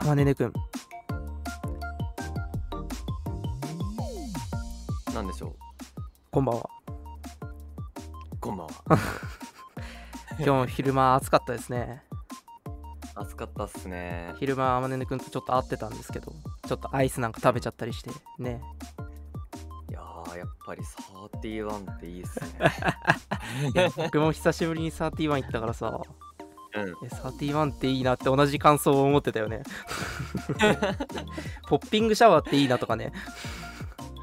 あまねねくんなんでしょう。こんばんは。こんばんは。今日昼間暑かったですね。暑かったっすね。昼間あまねねくんとちょっと会ってたんですけどちょっとアイスなんか食べちゃったりしてね。いやーやっぱり31っていいっすね。いや僕も久しぶりに31行ったからさうん。え31っていいなって同じ感想を思ってたよね。ポッピングシャワーっていいなとかね。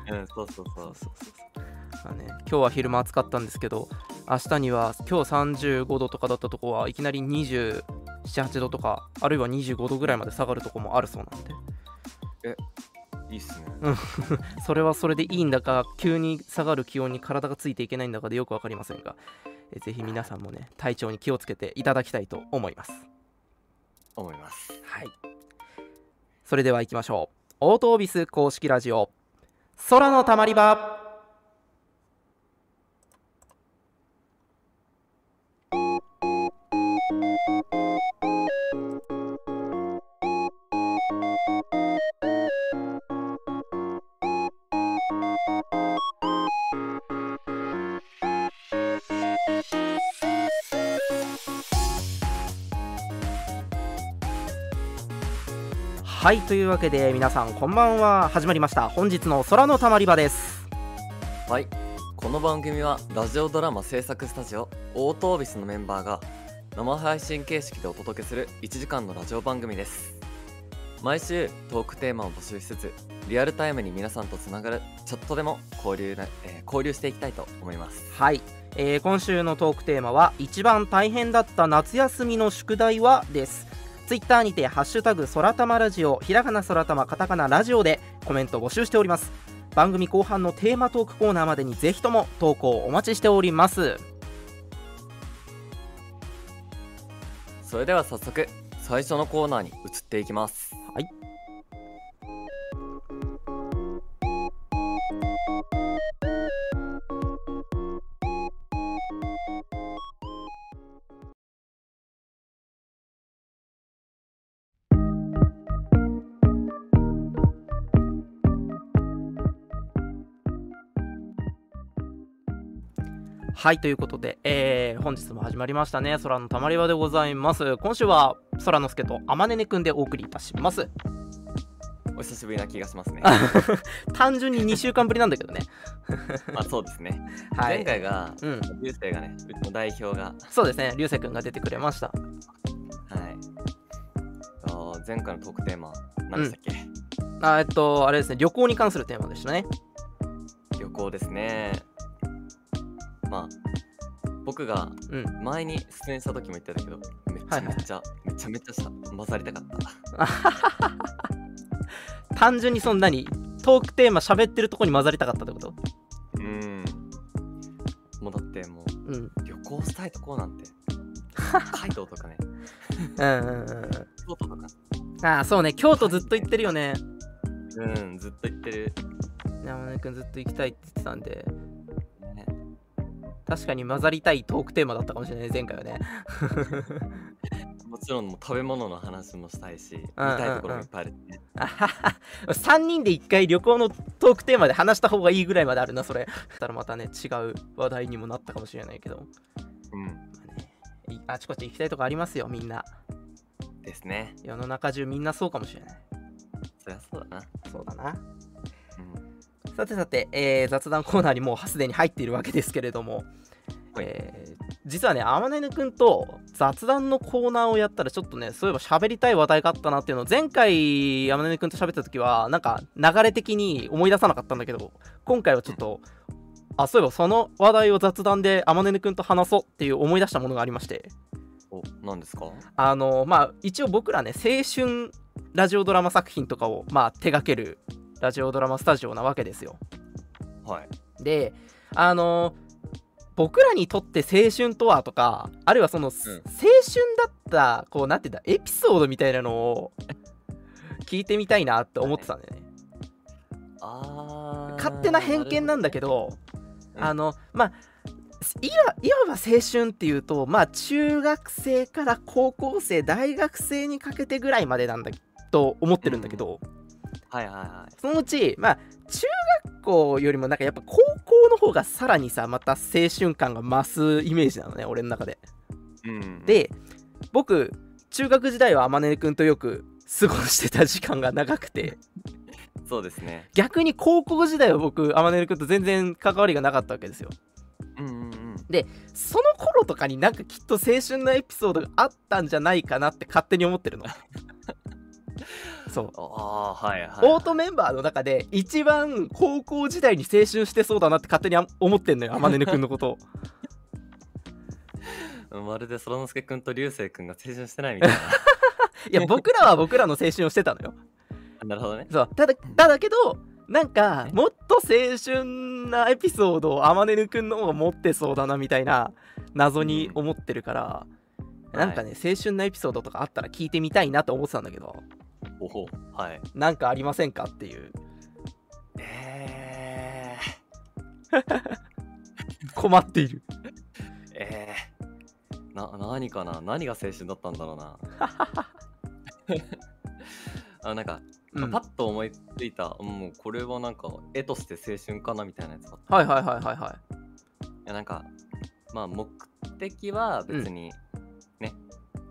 うんそうそうそそううそうそう。まあね、今日は昼間暑かったんですけど明日には今日35度とかだったとこはいきなり278度とかあるいは25度ぐらいまで下がるとこもあるそうなんで。いいっすね。それはそれでいいんだか急に下がる気温に体がついていけないんだかでよく分かりませんがえぜひ皆さんもね体調に気をつけていただきたいと思います。思います。はい。それでは行きましょう。オートオビス公式ラジオ。空のたまり場はいというわけで皆さんこんばんは。始まりました。本日の空のたまり場です。はい。この番組はラジオドラマ制作スタジオオートオービスのメンバーが生配信形式でお届けする1時間のラジオ番組です。毎週トークテーマを募集しつつリアルタイムに皆さんとつながるちょっとでも交流な、えー交流していきたいと思います。はい、えー今週のトークテーマは一番大変だった夏休みの宿題は？ですツイッターにてハッシュタグ空玉ラジオひらがな空玉カタカナラジオでコメント募集しております。番組後半のテーマトークコーナーまでにぜひとも投稿お待ちしております。それでは早速最初のコーナーに移っていきます。はいはいということで、えー本日も始まりましたね。空のたまり場でございます。今週は空の助とあまねねくんでお送りいたします。お久しぶりな気がしますね。単純に2週間ぶりなんだけどね。まあそうですね、はい。前回がうん。流星がねうちの代表がそうですね。流星くんが出てくれました。はい。前回のトークテーマ何でしたっけ、あえっとあれですね。旅行に関するテーマでしたね。旅行ですねまあ僕がうん。前に出演した時も言ってたけどめちゃめちゃ、めちゃめちゃさ混ざりたかった。単純にそんなにトークテーマ喋ってるとこに混ざりたかったってこと？うん。もうだってもううん。旅行したいとこなんて北海道とかね。うんうんうん京都とか。うんああそうね。京都ずっと行ってるよね。うんずっと言ってる、山根くんずっと行きたいって言ってたんで。ね、確かに混ざりたいトークテーマだったかもしれない前回はね。もちろんもう食べ物の話もしたいし見うんうん。たいところもいっぱいあるはは3人で1回旅行のトークテーマで話した方がいいぐらいまであるなそれ。たらまたね違う話題にもなったかもしれないけど、うん。まあねいあちこち行きたいとこありますよみんな。ですね。世の中中みんなそうかもしれない。そりゃそうだな。そうだな。うんさてさて、えー雑談コーナーにもうすでに入っているわけですけれども、はい。えー実はねあまねねくんと雑談のコーナーをやったらちょっとねそういえば喋りたい話題があったなっていうのを前回あまねねくんと喋った時はなんか流れ的に思い出さなかったんだけど今回はちょっとあそういえばその話題を雑談であまねねくんと話そうっていう思い出したものがありまして。お何ですか？あのまあ一応僕らね青春ラジオドラマ作品とかをまあ手掛けるラジオドラマスタジオなわけですよ。はい。であの僕らにとって青春とはとかあるいはその、青春だったこうなんていうんだエピソードみたいなのを 聞いてみたいなって思ってたんだよね、あー勝手な偏見なんだけどうんあのまあいわいわば青春っていうとまあ中学生から高校生大学生にかけてぐらいまでなんだと思ってるんだけど、はいはいはい。そのうちまあ中学校よりもなんかやっぱ高校の方がさらにさまた青春感が増すイメージなのね俺の中で。うんで僕中学時代は天音くんとよく過ごしてた時間が長くて。そうですね。逆に高校時代は僕天音くんと全然関わりがなかったわけですよ。うんうんうん。その頃とかになんかきっと青春のエピソードがあったんじゃないかなって勝手に思ってるの そう。あはいはい。オートメンバーの中で一番高校時代に青春してそうだなって勝手にあ思ってんのよ 天音くんのこと。を まるでそらのすけくんと流星くんが青春してないみたい いや僕らは僕らの青春をしてたのよ。ななるほどね。そう。ただただけどなんかもっと青春なエピソードを天音くんの方が持ってそうだなみたいな謎に思ってるから、なんかね、青春なエピソードとかあったら聞いてみたいなと思ってたんだけどおほはい。なんかありませんかっていう。え困っている。ー、えー、な何かな？何が青春だったんだろうな。あなんか、うん。パッと思いついたもうこれはなんか絵として青春かなみたいなやつはいはいはいはいはい。やなんかまあ目的は別に、ね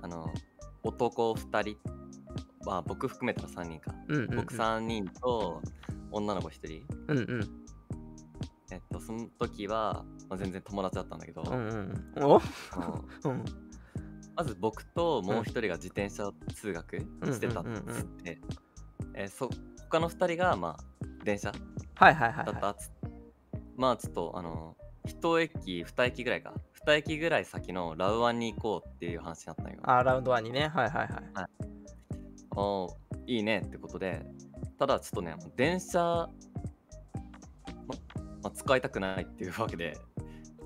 あの男2人まあ僕含めたら3人か、うんうんうん。僕3人と女の子1人。うんうん。えっとその時は、まあ、全然友達だったんだけど、うんうんお？まず僕ともう1人が自転車通学してたっうんうんうんうんつって、えーそ他の2人がまあ電車はいはいはいはだったっつまあちょっとあの1駅2駅ぐらいか。2駅ぐらい先のラウアンに行こうっていう話になったんよ。いあラウンドワンにね。はいはいはい。おーいいねってことでただちょっとね電車、ままあ、使いたくないっていうわけで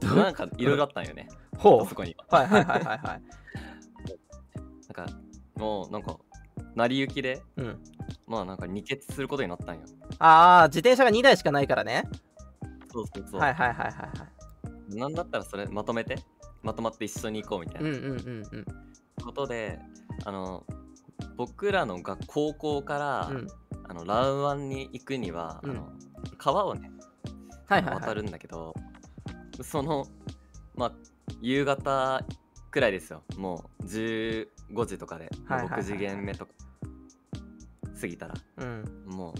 なんかいろいろあったんよねほあそこに。はいはいはいはいはい。なんかもうなんか成り行きでうん。まあなんか二欠することになったんよ。ああ自転車が2台しかないからね。そうそうそう、はいはいはいはいはい。なんだったらそれまとめてまとまって一緒に行こうみたいな。うんうんうんうん。ことで、あの僕らの学高校から、うん。あのラウアンに行くには、うん。あの川をねはいはいはい。渡るんだけど、そのまあ夕方くらいですよ。もう15時とかで、はいはいはいはい。6時限目とか過ぎたら。うん。も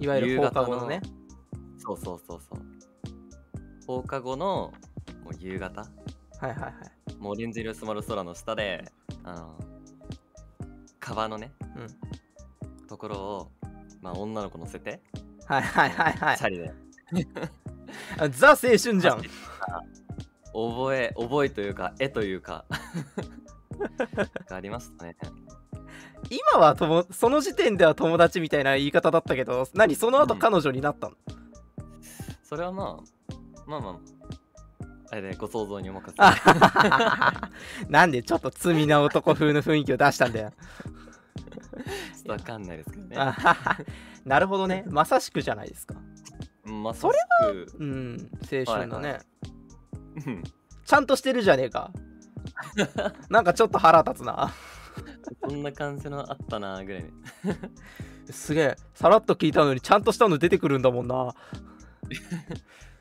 いわゆる放課後のね。うそうそうそうそう。放課後のもう夕方。はいはいはい。もうオレンジ色に染まる空の下であの川のね、ところを、まあ、女の子乗せて、はいはいはいはい。チャリで。あザ青春じゃん。覚え覚えというか絵というかがありましたね。今はともその時点では友達みたいな言い方だったけど何その後うん。彼女になったの、それはまあまあまああれでご想像にお任せ。あ なんでちょっと罪な男風の雰囲気を出したんだよ。ちょっとわかんないですけどね。なるほどね。まさしくじゃないですか。まあそれはうん青春だね、はいうん。ちゃんとしてるじゃねえか。なんかちょっと腹立つな。こんな感じのあったなぐらい。ですげえ。さらっと聞いたのにちゃんとしたの出てくるんだもんな。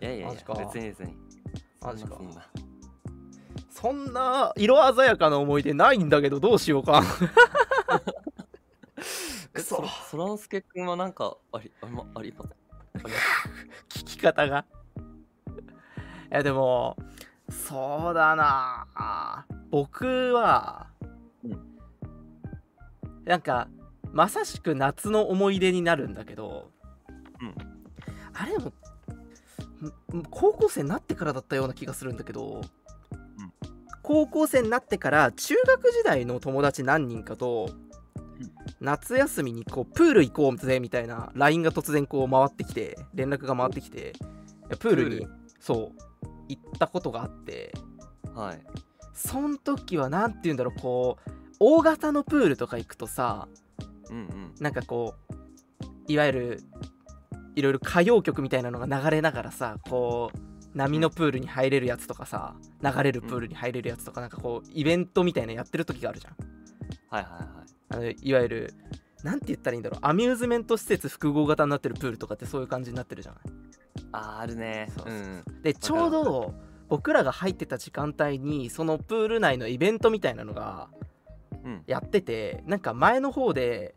いやいやいや別に別にマジか。な。そんな色鮮やかな思い出ないんだけどどうしようか。えそらそらのすけくんはなんかありありまあります聞き方が。いやでもそうだな。僕は、うん。なんかまさしく夏の思い出になるんだけど、うん。あれでもん高校生になってからだったような気がするんだけど、高校生になってから中学時代の友達何人かと、夏休みにこうプール行こうぜみたいな LINE が突然こう回ってきて連絡が回ってきてプールにそう行ったことがあってはい。そん時は何て言うんだろうこう大型のプールとか行くとさうんうん。なんかこういわゆるいろいろ歌謡曲みたいなのが流れながらさこう波のプールに入れるやつとかさ流れるプールに入れるやつとかなんかこうイベントみたいなのやってる時があるじゃん。はいはいはい。あのいわゆるなんて言ったらいいんだろう。アミューズメント施設複合型になってるプールとかってそういう感じになってるじゃない。あーあるね。そうそうそう。うん。でちょうど僕らが入ってた時間帯にそのプール内のイベントみたいなのがうん。やっててなんか前の方で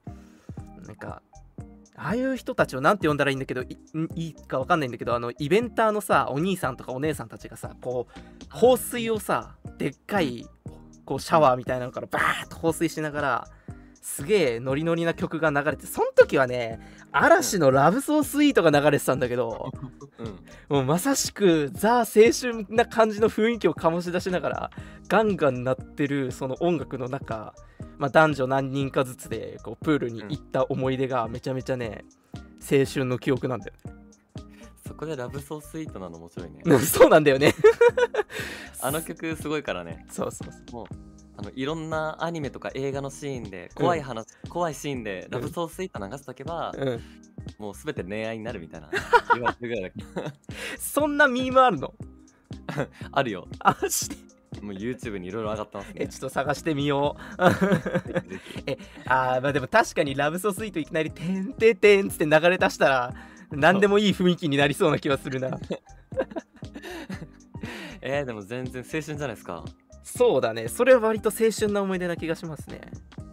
なんかああいう人たちを何て呼んだらいいんだけどいいかわかんないんだけどあのイベンターのさお兄さんとかお姉さんたちがさこう放水をさでっかいこうシャワーみたいなのからバーッと放水しながらすげえノリノリな曲が流れてその時はね嵐の「ラブソースイート」が流れてたんだけどうん。もうまさしくザ青春な感じの雰囲気を醸し出しながらガンガン鳴ってるその音楽の中、まあ、男女何人かずつでこうプールに行った思い出がめちゃめちゃね青春の記憶なんだよそこでラブソースイートなの面白いね。ね そうなんだよね。あの曲すごいからね。そうそうそうあのいろんなアニメとか映画のシーンで怖い話、怖いシーンでラブソースイート流しとけば、うん、もうすべて恋愛になるみたいな言われてるぐらいだけ。そんなミームあるの？あるよ。あマジで？もう YouTube にいろいろ上がってますね。えちょっと探してみよう。ぜひぜひ。あーまあでも確かにラブソースイートいきなり「てんてんてん」つって流れ出したら何でもいい雰囲気になりそうな気はするな。えー、でも全然青春じゃないですかそうだね。それは割と青春な思い出な気がしますね。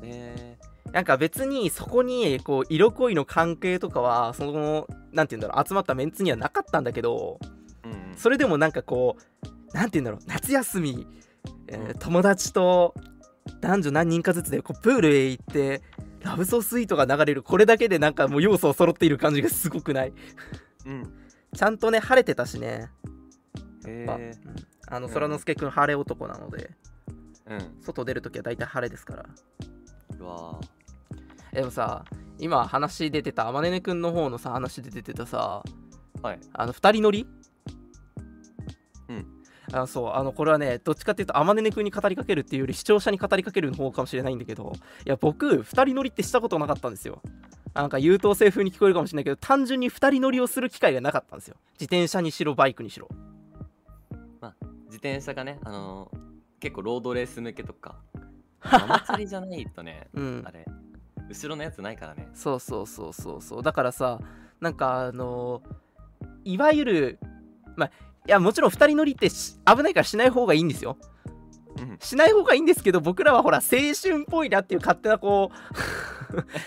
えなんか別にそこにこう色恋の関係とかはそのなんて言うんだろう。集まったメンツにはなかったんだけどー、うんうん。それでもなんかこうなんて言うんだろう。夏休み、えーうん。友達と男女何人かずつでこうプールへ行ってラブソースイートが流れる。これだけでなんかもう要素を揃っている感じがすごくない？うん。ちゃんとね晴れてたしね、えまあうん。あの空之助くん晴れ男なのでー、うん。外出るときは大体晴れですから。うわでもさ今話出てたあまねねくんの方のさ話で出てたさーはい。あの2人乗り？うん。あそうあのこれはねどっちかっていうとあまねねくんに語りかけるっていうより視聴者に語りかけるの方かもしれないんだけどいや僕2人乗りってしたことなかったんですよ。なんか優等生風に聞こえるかもしれないけど単純に2人乗りをする機会がなかったんですよ。自転車にしろバイクにしろ自転車がねあのー結構ロードレース向けとかママチャリじゃないとねうん。あれ後ろのやつないからね。そうそうそうそうそう。だからさなんかあのいわゆるまあいやもちろん2人乗りってし危ないからしない方がいいんですよ。うん。しない方がいいんですけど僕らはほら青春っぽいなっていう勝手なこ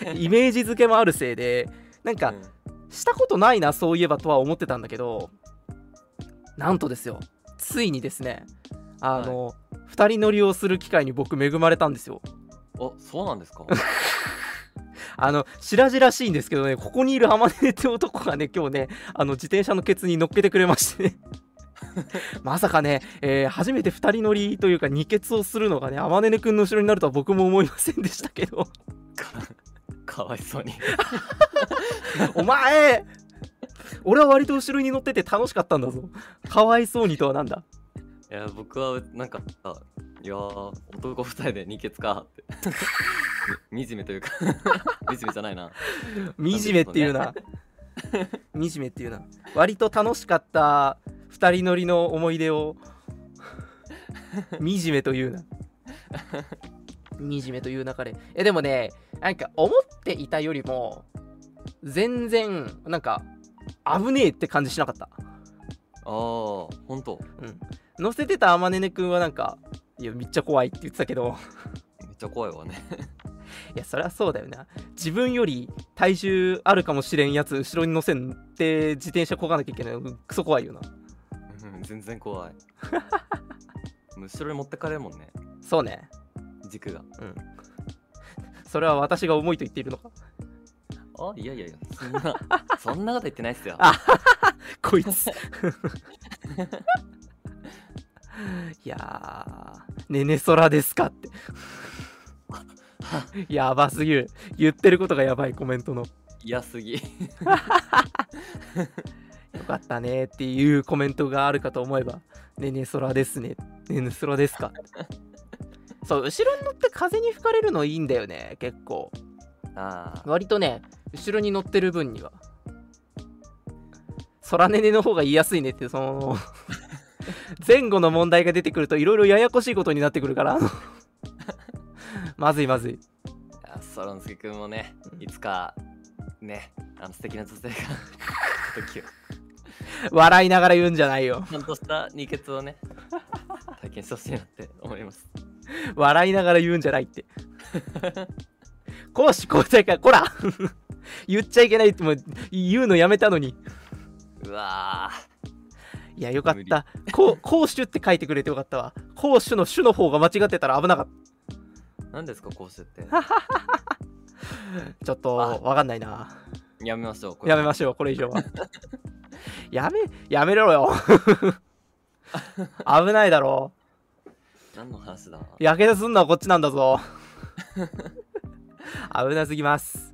う イメージ付けもあるせいでなんかうん。したことないなそういえばとは思ってたんだけどなんとですよついにですねあの、2人乗りをする機会に僕恵まれたんですよ。あそうなんですか？あの白々しいんですけどねここにいる浜根って男がね今日ねあの自転車のケツに乗っけてくれましてね。まさかね、えー初めて2人乗りというか二ケツをするのがね天音くんの後ろになるとは僕も思いませんでしたけど。かわいそうに。お前俺は割と後ろに乗ってて楽しかったんだぞ。かわいそうにとはなんだ。いや僕はなんかあいやー男二人で二血かって。み惨めというか。惨めじゃないな。惨めっていうな。惨めっていうな。割と楽しかった2人乗りの思い出を。惨めというな。惨めという中で。えでもねなんか思っていたよりも全然なんか危ねえって感じしなかった。ああほんと？うん。乗せてたあまねねくんはなんかいやめっちゃ怖いって言ってたけど。めっちゃ怖いわね。いやそりゃそうだよな。自分より体重あるかもしれんやつ後ろに乗せんって自転車こがなきゃいけない。のクソ怖いよな。うん全然怖い。後ろに持ってかれるもんね。そうね。軸が。それは私が重いと言っているのか？あいやいやいやそんな そんなこと言ってないっすよ。あ こいつ。いやーねねそらですかって。やばすぎる。言ってることがやばいコメントの。嫌すぎよかったねっていうコメントがあるかと思えばねねそらですね。ねねそらですか。そう後ろに乗って風に吹かれるのいいんだよね結構ああ割とね後ろに乗ってる分には。空ねねの方が言いやすいねってその 前後の問題が出てくるといろいろややこしいことになってくるから。まずいまずい。やソロンスケ君もねうん。いつかねあの素敵な女性が時を笑いながら言うんじゃないよ。ちゃんとした二血をね体験してほしいなって思います。笑いながら言うんじゃないって 攻守交代かこら。言っちゃいけないってもう言うのやめたのに。うわいやよかった。こう攻守って書いてくれてよかったわ。攻守の守の方が間違ってたら危なかっー何ですかこうしてって？た ちょっとあ。わかんないな。やめましょうやめましょうこれ以上は。やめやめろよ。危ないだろ。何の話だ？やけどすんのはこっちなんだぞ危なすぎます。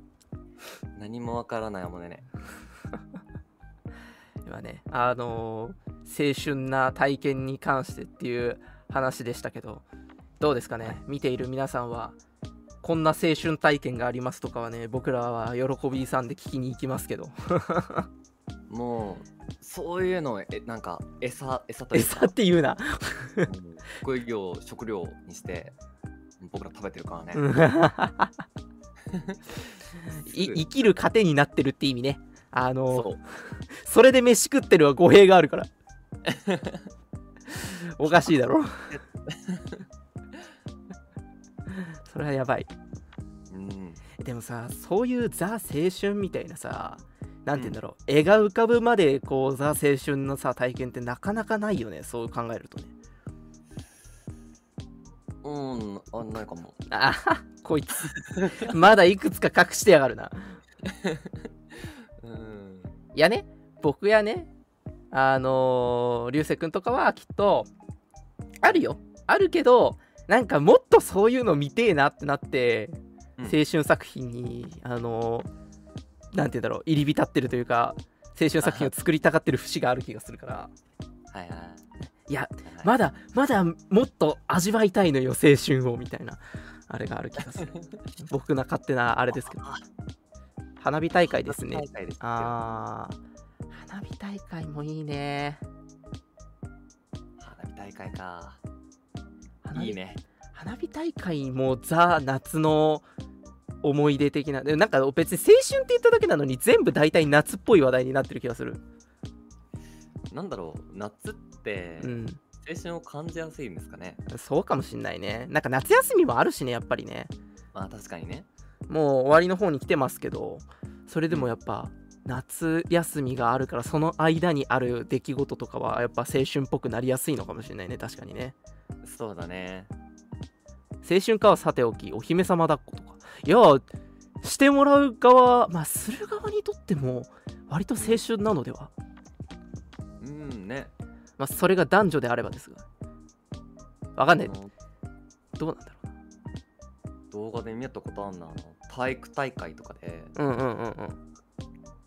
何もわからないもんね。今ねあのー青春な体験に関してっていう話でしたけどどうですかね？見ている皆さんはこんな青春体験がありますとかはね僕らは喜びさんで聞きに行きますけど。もうそういうのをえなんか餌餌というか。餌って言うな。うん。副業食料にして僕ら食べてるからね、生きる糧になってるって意味ね。あのー それで飯食ってるは語弊があるから。おかしいだろ。それはやばい。うん。でもさそういうザ青春みたいなさなんて言うんだろう、絵が浮かぶまでこうザ青春のさ体験ってなかなかないよね。そう考えるとねうんあないかも。あはこいつ。まだいくつか隠してやがるな。うん。いやね僕やねあのー、流星君とかはきっとあるよ。あるけどなんかもっとそういうの見てえなってなって、うん。青春作品にあのー、なんて言うんだろう入り浸ってるというか青春作品を作りたがってる節がある気がするから。はいはいいやはい。まだまだもっと味わいたいのよ青春をみたいな。あれがある気がする。僕の勝手なあれですけど。あ花火大会ですね。大会ですよ。あー。花火大会もいいね。花火大会か。花火いいね。花火大会もザ夏の思い出的な。でなんか別に青春って言っただけなのに全部大体夏っぽい話題になってる気がする。なんだろう。夏ってうん。青春を感じやすいんですかね、そうかもしんないね。なんか夏休みもあるしねやっぱりね。まあ確かにね。もう終わりの方に来てますけどそれでもやっぱ夏休みがあるからその間にある出来事とかはやっぱ青春っぽくなりやすいのかもしれないね確かにね。そうだね。青春かはさておきお姫様抱っことか。いやしてもらう側まあする側にとっても割と青春なのでは？うんねまあそれが男女であればですが。わかんない。どうなんだろ動画で見たことあんな体育大会とかでうんうんうんうん。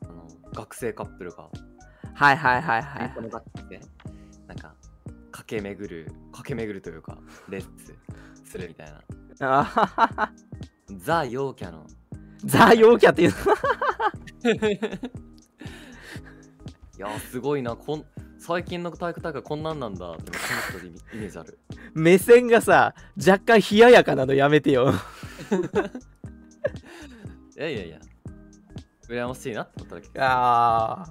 あの学生カップルがはいはいはいはい。なんか駆け巡る駆け巡るというかレッツするみたいな。ザ陽キャの。ザ・陽キャっていう いやーすごいな。こん最近の体育大会こんなんなんだってこの人でイメージある。目線がさ若干冷ややかなのやめてよ。いやいやいや。羨ましいなって思っただけ。あ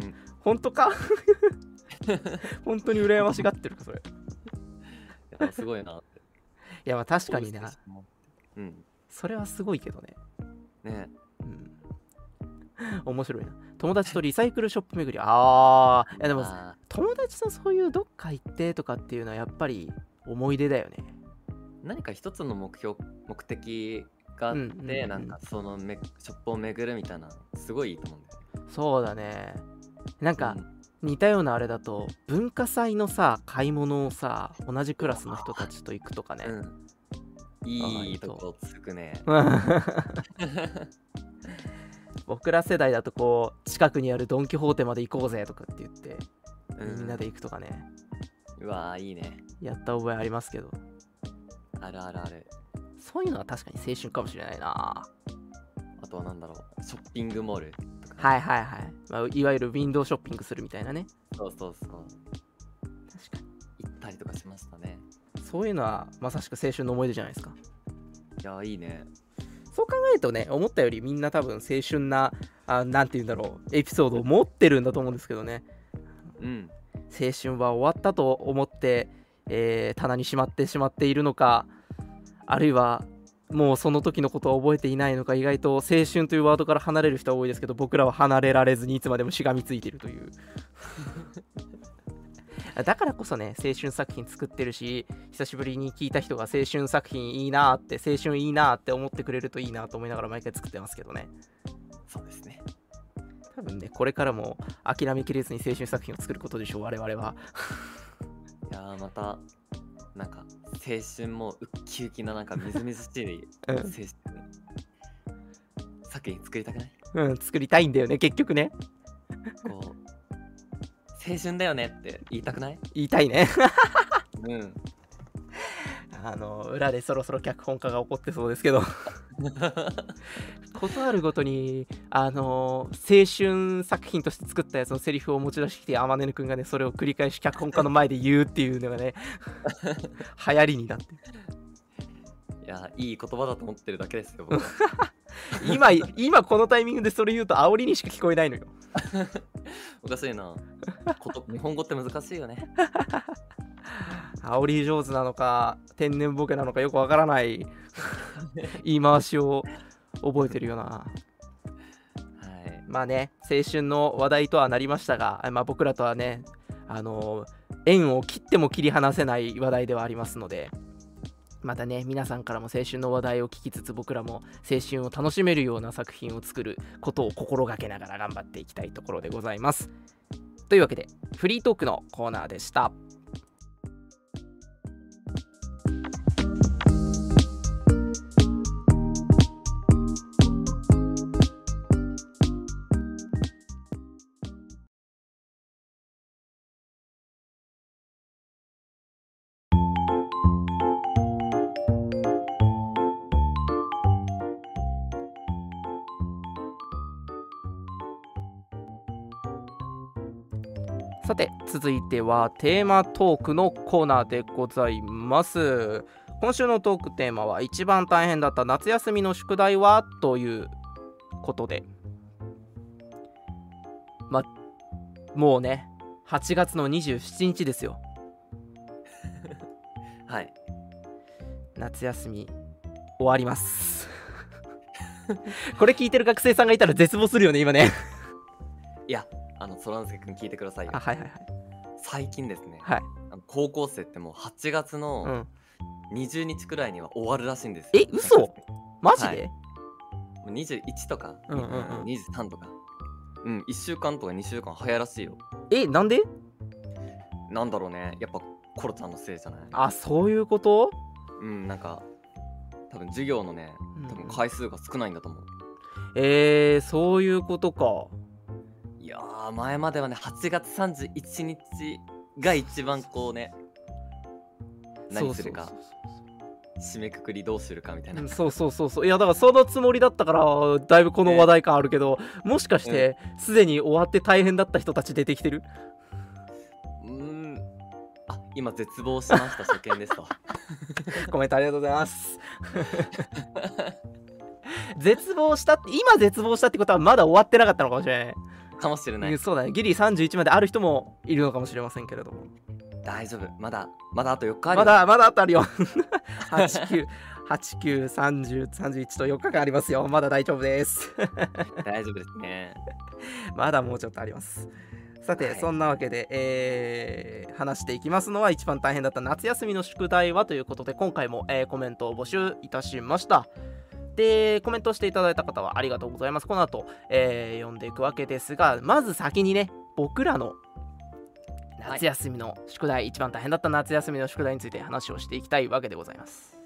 ー。うん。本当か？本当に羨ましがってるかそれ。いいやすごいなって。やまあ確かにな。うん。それはすごいけどね。ね。うん 面白いな。友達とリサイクルショップ巡り。ああいやでもあ友達とそういうどっか行ってとかっていうのはやっぱり思い出だよね。ー何か一つの目標目的があって、うんうんうん。なんかそのめショップを巡るみたいなすごいいいと思うんだよね。そうだね。なんかうん。似たようなあれだと文化祭のさ買い物をさ同じクラスの人たちと行くとかね、うん。いいとこつくね 僕ら世代だとこう近くにあるドン・キホーテまで行こうぜとかって言ってうん。みんなで行くとかね、うわーいいね。やった覚えありますけど。あるあるある。そういうのは確かに青春かもしれないな。あとはなんだろう。ショッピングモールとか。はいはいはい、まあ、いわゆるウィンドウショッピングするみたいなね。そうそうそう。確か行ったりとかしましたね。にそういうのはまさしく青春の思い出じゃないですか。いやーいいねそう考えるとね思ったよりみんな多分青春なあなんて言うんだろうエピソードを持ってるんだと思うんですけどね。うん。青春は終わったと思って、えー棚にしまってしまっているのかあるいはもうその時のことを覚えていないのか意外と青春というワードから離れる人は多いですけど僕らは離れられずにいつまでもしがみついているという だからこそね青春作品作ってるし久しぶりに聞いた人が青春作品いいなーって青春いいなーって思ってくれるといいなと思いながら毎回作ってますけどね。そうですね。多分ねこれからも諦めきれずに青春作品を作ることでしょう我々は。いやーまたなんか青春もウッキウキななんかみずみずしい うん。青春作品作りたくない？うん作りたいんだよね結局ね。こう青春だよねって言いたくない？言いたいね。うん。あの裏でそろそろ脚本家が怒ってそうですけど。ことあるごとにあの青春作品として作ったやつのセリフを持ち出してきて天音くんがねそれを繰り返し脚本家の前で言うっていうのがね 流行りになって。いやいい言葉だと思ってるだけですよ 今今このタイミングでそれ言うと煽りにしか聞こえないのよ。おかしいな。こと日本語って難しいよね。煽り上手なのか天然ボケなのかよくわからない言い回しを覚えてるよな。はい。まあね、青春の話題とはなりましたが、まあ、僕らとはね、あの縁を切っても切り離せない話題ではありますので、またね、皆さんからも青春の話題を聞きつつ、僕らも青春を楽しめるような作品を作ることを心がけながら頑張っていきたいところでございます。というわけで、フリートークのコーナーでした。さて続いてはテーマトークのコーナーでございます。今週のトークテーマは一番大変だった夏休みの宿題は？ということで。まもうね8月の27日ですよ。はい。夏休み終わります。これ聞いてる学生さんがいたら絶望するよね今ね。いやあのそらんすけくん聞いてくださいよ。あはいはいはい。最近ですね。はい。あの高校生ってもう8月うのん20日くらいには終わるらしいんですよ。え嘘？もマジで、う21とか、うんうんうん。23とか。うん1週間とか2週間早いらしいよ。えなんで？なんだろうね。やっぱコロちゃんのせいじゃない？あそういうこと？うんなんか多分授業のね多分回数が少ないんだと思う、えー、そういうことか。いやー前まではね8月31日が一番こうね何するか締めくくりどうするかみたいな。そうそうそうそう。いやだからそのつもりだったからだいぶこの話題感あるけど、もしかしてすでに終わって大変だった人たち出てきてる？うーん。あ今絶望しました初見ですと コメントありがとうございます。絶望したって今絶望したってことはまだ終わってなかったのかもしれない、かもしれない。うんそうだね。ギリ31まである人もいるのかもしれませんけれども。大丈夫。まだまだあと4日あるまだまだあとあるよ。89893031と4日間ありますよ。まだ大丈夫です。大丈夫ですね。まだもうちょっとあります。さて、はい。そんなわけで、えー話していきますのは一番大変だった夏休みの宿題はということで今回も、えーコメントを募集いたしました。でコメントしていただいた方はありがとうございます。この後、えー読んでいくわけですがまず先にね僕らの夏休みの宿題、一番大変だった夏休みの宿題について話をしていきたいわけでございます。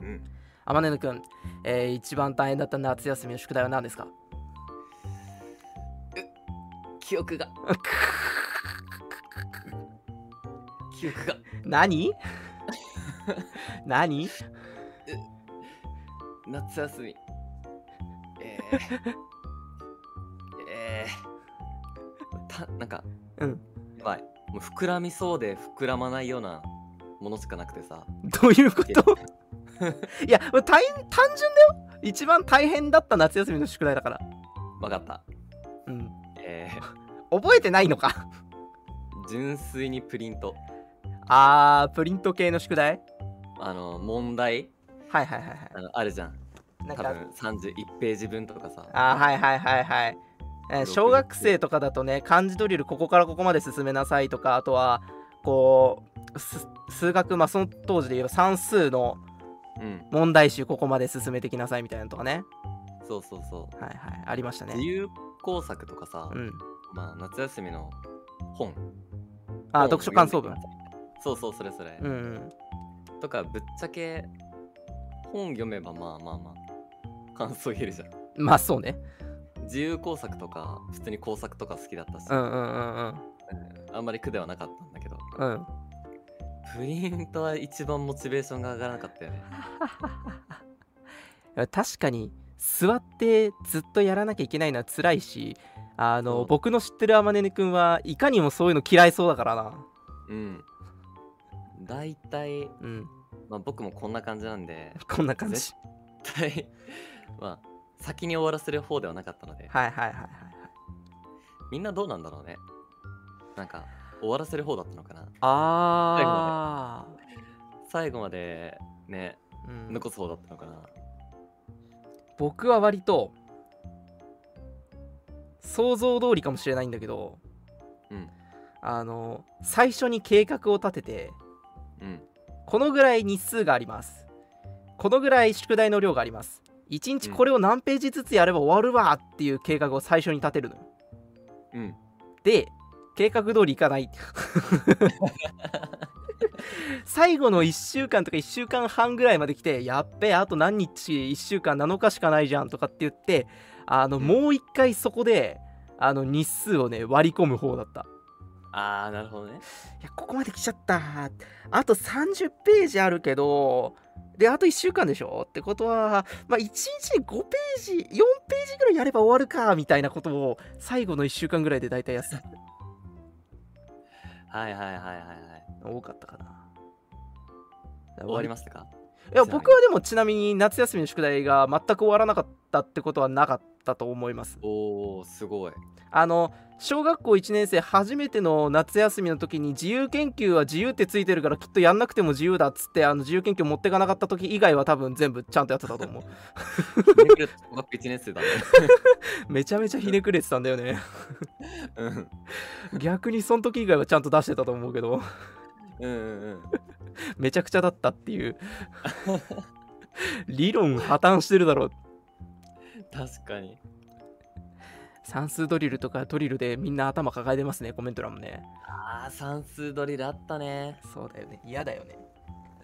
うん。あまねぬくん、えー一番大変だった夏休みの宿題は何ですか？記憶が。記憶が。何？何？夏休み。えー、えー、たなんかうん。やばい。もう膨らみそうで膨らまないようなものしかなくてさ。どういうこと？いや大単純だよ。一番大変だった夏休みの宿題だから。わかった。うん。え覚えてないのか？ー、純粋にプリント。あープリント系の宿題？あの問題？はいはいはいはあのあるじゃん。いなんか。多分31ページ分とかさ。あーはいはいはいはいえー小学生とかだとね漢字ドリルここからここまで進めなさいとかあとはこうす数学まあその当時で言えば算数のうん。問題集ここまで進めてきなさいみたいなのとかね。そうそうそう。はいはいありましたね。自由工作とかさ、うん。まあ夏休みの本。あ読書感想文。そうそうそれそれ、うんうん。とかぶっちゃけ本読めばまあまあまあ感想言えるじゃん。まあそうね。自由工作とか普通に工作とか好きだったし、うんうんうんうん。うん。あんまり苦ではなかったんだけど。うん。プリントは一番モチベーションが上がらなかったよね。確かに座ってずっとやらなきゃいけないのは辛いしあの僕の知ってるあまねねくんはいかにもそういうの嫌いそうだからな。うん。大体、うんまあ、僕もこんな感じなんで こんな感じ。絶対 まあ先に終わらせる方ではなかったので。はいはいはいはいはい。みんなどうなんだろうね。なんか終わらせる方だったのかな。あ最後まで。ねー、うん。残す方だったのかな。僕は割と想像通りかもしれないんだけどうん。あの最初に計画を立ててうんこのぐらい日数があります。このぐらい宿題の量があります。1日これを何ページずつやれば終わるわっていう計画を最初に立てるのよ。うん。で計画通りいかない。最後の1週間とか1週間半ぐらいまで来てやっべえあと何日1週間7日しかないじゃんとかって言ってあのうん。もう一回そこであの日数をね割り込む方だったああなるほどね。いやここまで来ちゃった。あと30ページあるけどであと1週間でしょ？ってことはまあ1日に5ページ4ページぐらいやれば終わるかみたいなことを最後の1週間ぐらいで大体やってた。はいはいはいはいはい。多かったかな。終わりましたか？いや僕はでもちなみに夏休みの宿題が全く終わらなかったってことはなかったと思います。おおすごい。あの小学校1年生初めての夏休みの時に自由研究は自由ってついてるからきっとやんなくても自由だっつってあの自由研究持ってかなかった時以外は多分全部ちゃんとやってたと思う。小学校1年生だね。めちゃめちゃひねくれてたんだよね。うん。逆にその時以外はちゃんと出してたと思うけど。うんうんうん めちゃくちゃだったっていう。理論破綻してるだろう。確かに。算数ドリルとかドリルでみんな頭抱えてますねコメント欄もね。ああ算数ドリルあったね。そうだよね。嫌だよね。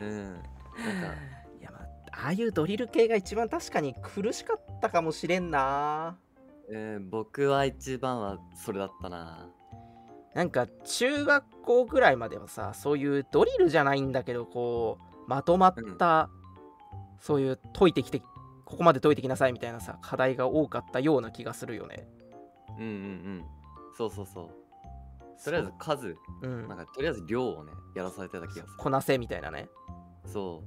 うん。なんか。いやまあああいうドリル系が一番確かに苦しかったかもしれんな。うん僕は一番はそれだったななんか中学校ぐらいまではさそういうドリルじゃないんだけどこうまとまった、そういう解いてきてここまで解いてきなさいみたいなさ課題が多かったような気がするよね。うんうんうん。そうそうそう。とりあえず数そう。うん。なんかとりあえず量をねやらされてた気がすこなせみたいなね。るそ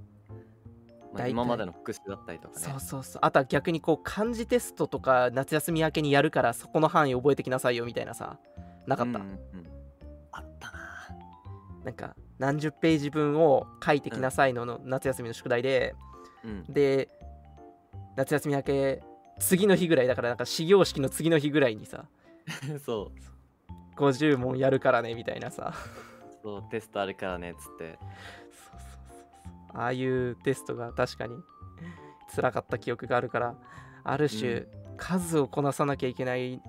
う、まあ、今までの復習だったりとかね。そうそうそう。あとは逆にこう漢字テストとか夏休み明けにやるからそこの範囲覚えてきなさいよみたいなさなかった、うんうんうん。あったな。なんか何十ページ分を書いてきなさいのの夏休みの宿題で、うん。で夏休み明け次の日ぐらいだからなんか始業式の次の日ぐらいにさ そう。50問やるからねみたいなさ。そうテストあるからねっつって。そうそうそうそう。ああいうテストが確かに辛かった記憶があるからある種、うん。数をこなさなきゃいけない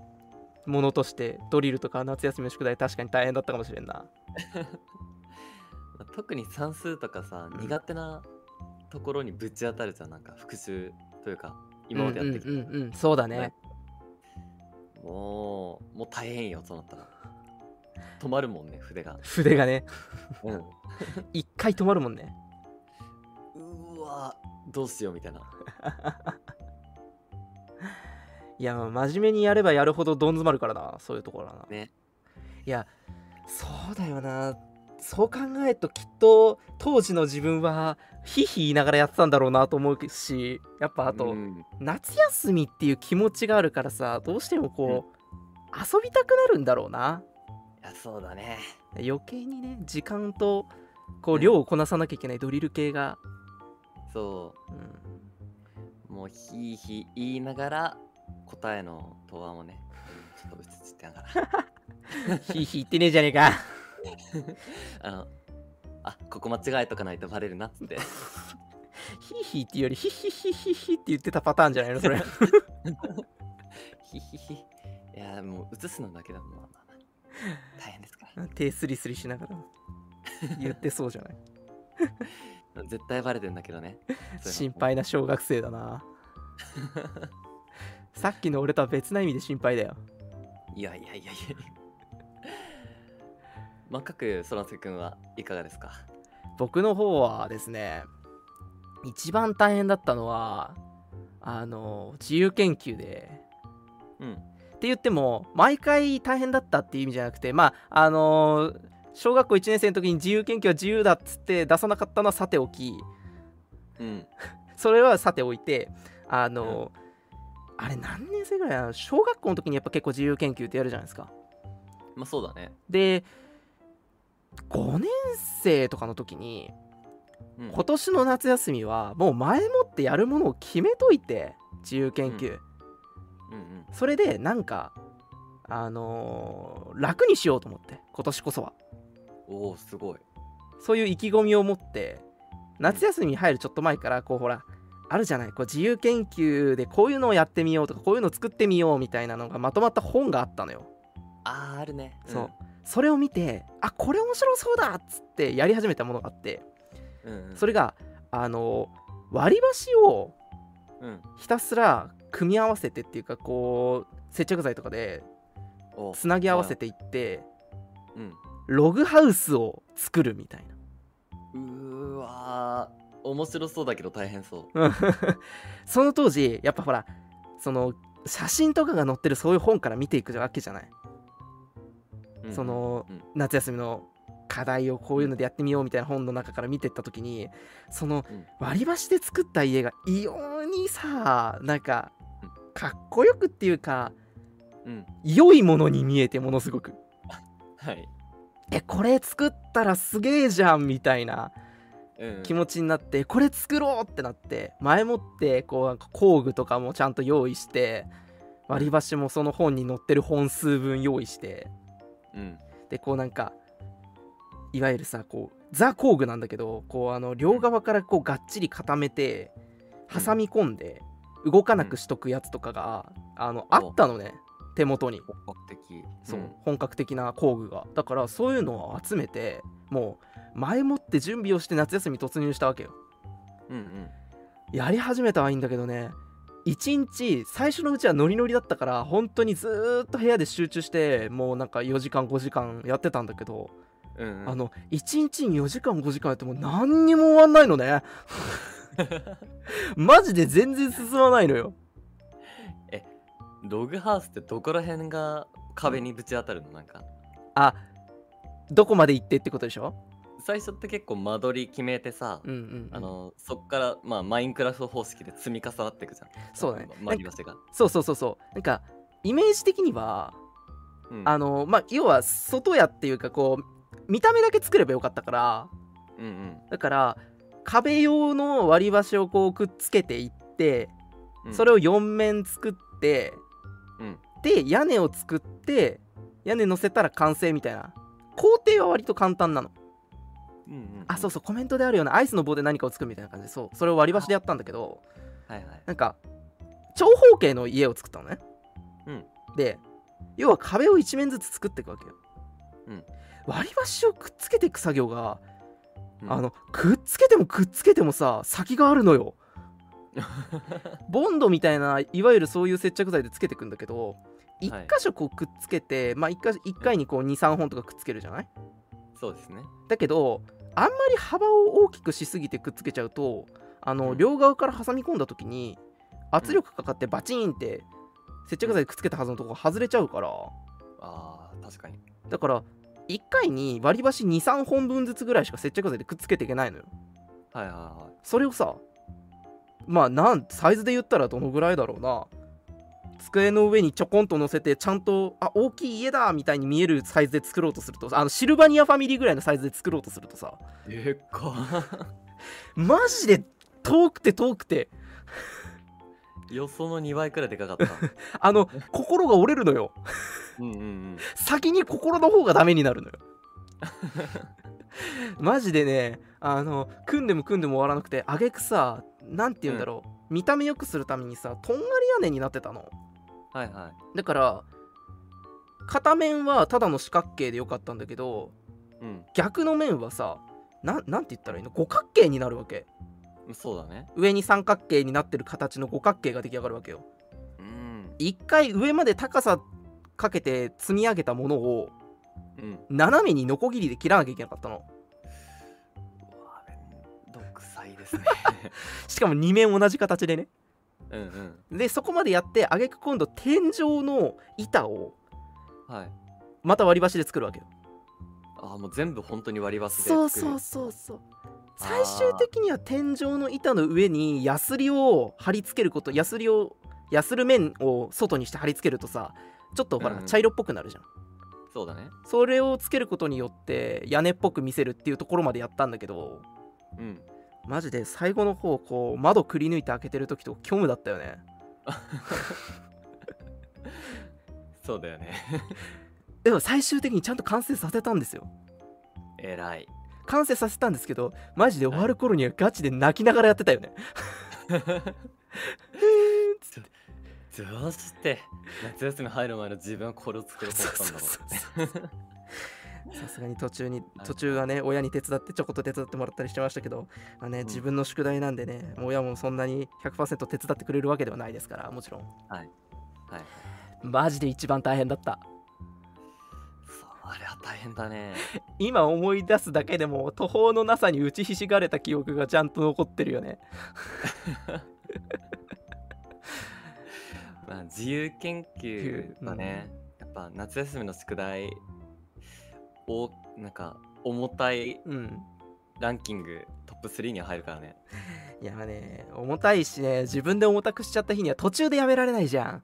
ものとしてドリルとか夏休みの宿題確かに大変だったかもしれんな。特に算数とかさ、うん。苦手なところにぶち当たるじゃんなんか復習というか今までやってきた、うんうんうんうんそうだね。もうもう大変よそうなったら。止まるもんね筆が。筆がね。うん。一回止まるもんね。うわどうしようみたいな いや真面目にやればやるほどどん詰まるからなそういうところはな。ね。いやそうだよな。そう考えるときっと当時の自分はヒーヒー言いながらやってたんだろうなと思うしやっぱあと、うん。夏休みっていう気持ちがあるからさどうしてもこう、遊びたくなるんだろうな。いやそうだね。余計にね時間とこううん。量をこなさなきゃいけないドリル系が、そう。ん。うもうヒーヒー言いながら答えの答案をねうんちょっとうつつってながらヒーヒー言ってねえじゃねえか。あのあここ間違えとかないとバレるなっつって。ヒーヒーっていうよりヒヒヒヒヒって言ってたパターンじゃないのそれ。ヒヒヒいやもう映すのだけだもんまあまあまあ大変ですから。手スリスリしながら。言ってそうじゃない。絶対バレてんだけどね。そういう心の配な小学生だなさっきの俺とは別な意味で心配だよ。いやいやいやいや。まあかくそらせくんはいかがですか？僕の方はですね一番大変だったのはあの自由研究で。うん。って言っても毎回大変だったっていう意味じゃなくてまああの小学校1年生の時に自由研究は自由だっつって出さなかったのはさておき。うん。それはさておいてあの、あれ何年生ぐらい？小学校の時にやっぱ結構自由研究ってやるじゃないですか。まあそうだね。で5年生とかの時にうん。今年の夏休みはもう前もってやるものを決めといて自由研究、うん。うんそれでなんかあのー楽にしようと思って今年こそは。おおすごい。そういう意気込みを持って夏休みに入るちょっと前からこうほらあるじゃない？こう自由研究でこういうのをやってみようとかこういうのを作ってみようみたいなのがまとまった本があったのよ。あーあるね。そう。それを見てあこれ面白そうだっつってやり始めたものがあって。うんうんうん。それがあの割り箸をうん。ひたすら組み合わせてっていうかこう接着剤とかでおつなぎ合わせていってうん。ログハウスを作るみたいな。うーわー面白そうだけど大変そう。その当時やっぱほらその写真とかが載ってるそういう本から見ていくわけじゃない、うんそのうん。夏休みの課題をこういうのでやってみようみたいな本の中から見てった時にそのうん。割り箸で作った家が異様にさなんかうん。かっこよくっていうかうん。良いものに見えてものすごく。はい。えこれ作ったらすげえじゃんみたいな。うん気持ちになってこれ作ろうってなって前もってこうなんか工具とかもちゃんと用意して割り箸もその本に載ってる本数分用意してうん。でこうなんかいわゆるさこうザ工具なんだけどこうあの両側からこうがっちり固めて挟み込んで動かなくしとくやつとかがあのあったのね手元に。本格的そう、ん。本格的な工具が。だからそういうのを集めてもう前もって準備をして夏休み突入したわけよ。うんうん。やり始めたはいいんだけどね。1日最初のうちはノリノリだったから本当にずーっと部屋で集中してもうなんか4時間5時間やってたんだけど、うんうん。あの1日に4時間5時間やっても何にも終わんないのね。マジで全然進まないのよログハウスってどこら辺が壁にぶち当たるの？なんか。あどこまで行ってってことでしょ？最初って結構間取り決めてさ、うんうん、うん、あのそっからまあマインクラフト方式で積み重なっていくじゃん。そうだね。ま割り箸が、そうそうそうそうなんかイメージ的にはうんあのまあ要は外屋っていうかこう見た目だけ作ればよかったからうんうんだから壁用の割り箸をこうくっつけていって、うんそれを4面作って、うん。で屋根を作って屋根乗せたら完成みたいな。工程は割と簡単なの、うんうんあそうそうコメントであるようなアイスの棒で何かを作るみたいな感じでそうそれを割り箸でやったんだけどはいはい。なんか長方形の家を作ったのね、うん。で要は壁を一面ずつ作っていくわけよ、うん。割り箸をくっつけていく作業が、うん。あのくっつけてもくっつけてもさ先があるのよボンドみたいないわゆるそういう接着剤でつけていくんだけど一はい。箇所こうくっつけて、まあ一箇一回にこう23本とかくっつけるじゃない？そうですね。だけどあんまり幅を大きくしすぎてくっつけちゃうとあの、うん。両側から挟み込んだ時に圧力かかってバチンって接着剤くっつけたはずのとこ外れちゃうから。あー確かに。だから1回に割り箸23本分ずつぐらいしか接着剤でくっつけていけないのよ。はいはいはそれをさまあなんサイズで言ったらどのぐらいだろうな。机の上にちょこんと乗せてちゃんとあ大きい家だみたいに見えるサイズで作ろうとするとあのシルバニアファミリーぐらいのサイズで作ろうとするとさ。いでっか。マジで遠くて遠くて。予想の2倍くらいでかかった。あの心が折れるのよ。うんうんうん。先に心の方がダメになるのよ。マジでねあの組んでも組んでも終わらなくてあげくさなんて言うんだろう、見た目良くするためにさとんがり屋根になってたの。はいはい。だから片面はただの四角形でよかったんだけどうん。逆の面はさなんなんて言ったらいいの？五角形になるわけ。そうだね。上に三角形になってる形の五角形が出来上がるわけよ。うん。一回上まで高さかけて積み上げたものをうん。斜めにノコギリで切らなきゃいけなかったのですね。しかも2面同じ形でね。うんうん。でそこまでやってあげく今度天井の板をはい。また割り箸で作るわけよ。あもう全部本当に割り箸で作る。そうそうそうそう。最終的には天井の板の上にヤスリを貼り付けることヤスリをヤスる面を外にして貼り付けるとさちょっとほら、うん。茶色っぽくなるじゃん。そうだね。それをつけることによって屋根っぽく見せるっていうところまでやったんだけどうんマジで最後の方こう窓くり抜いて開けてる時とか虚無だったよね。そうだよね。でも最終的にちゃんと完成させたんですよ。えらい。完成させたんですけどマジで終わる頃にはガチで泣きながらやってたよね。どうして夏休み入る前の自分はこれを作ろうと思ったんだろうさすがに途中にはい。途中はね親に手伝ってちょこっと手伝ってもらったりしてましたけど、まあね、ん。自分の宿題なんでね、親もそんなに100%手伝ってくれるわけではないですからもちろん。はい。マジで一番大変だった。そうあれは大変だね。今思い出すだけでも途方のなさに打ちひしがれた記憶がちゃんと残ってるよね。まあ自由研究はね、やっぱ夏休みの宿題をなんか重たいうん。ランキングトップ3には入るからね。いやね重たいしね自分で重たくしちゃった日には途中でやめられないじゃん。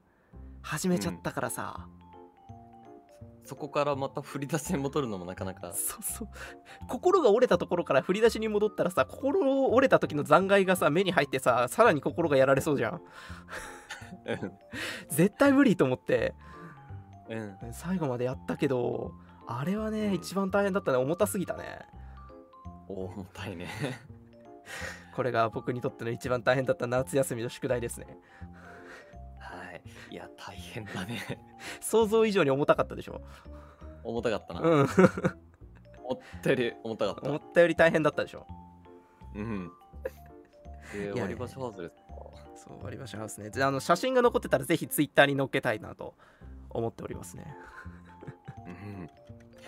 始めちゃったからさ、そこからまた振り出しに戻るのもなかなか。そうそう。心が折れたところから振り出しに戻ったらさ心折れた時の残骸がさ目に入ってささらに心がやられそうじゃん。絶対無理と思って。うんうん。最後までやったけどあれはね一番大変だったね。重たすぎたね。重たいね。これが僕にとっての一番大変だった夏休みの宿題ですね。はい。いや大変だね。想像以上に重たかったでしょ。重たかったな、うん。思ったより重たかった。思ったより大変だったでしょ。うん。でいや割り箸外れたそう割り箸ハウスね。であの写真が残ってたらぜひツイッターに載っけたいなと思っておりますね。うん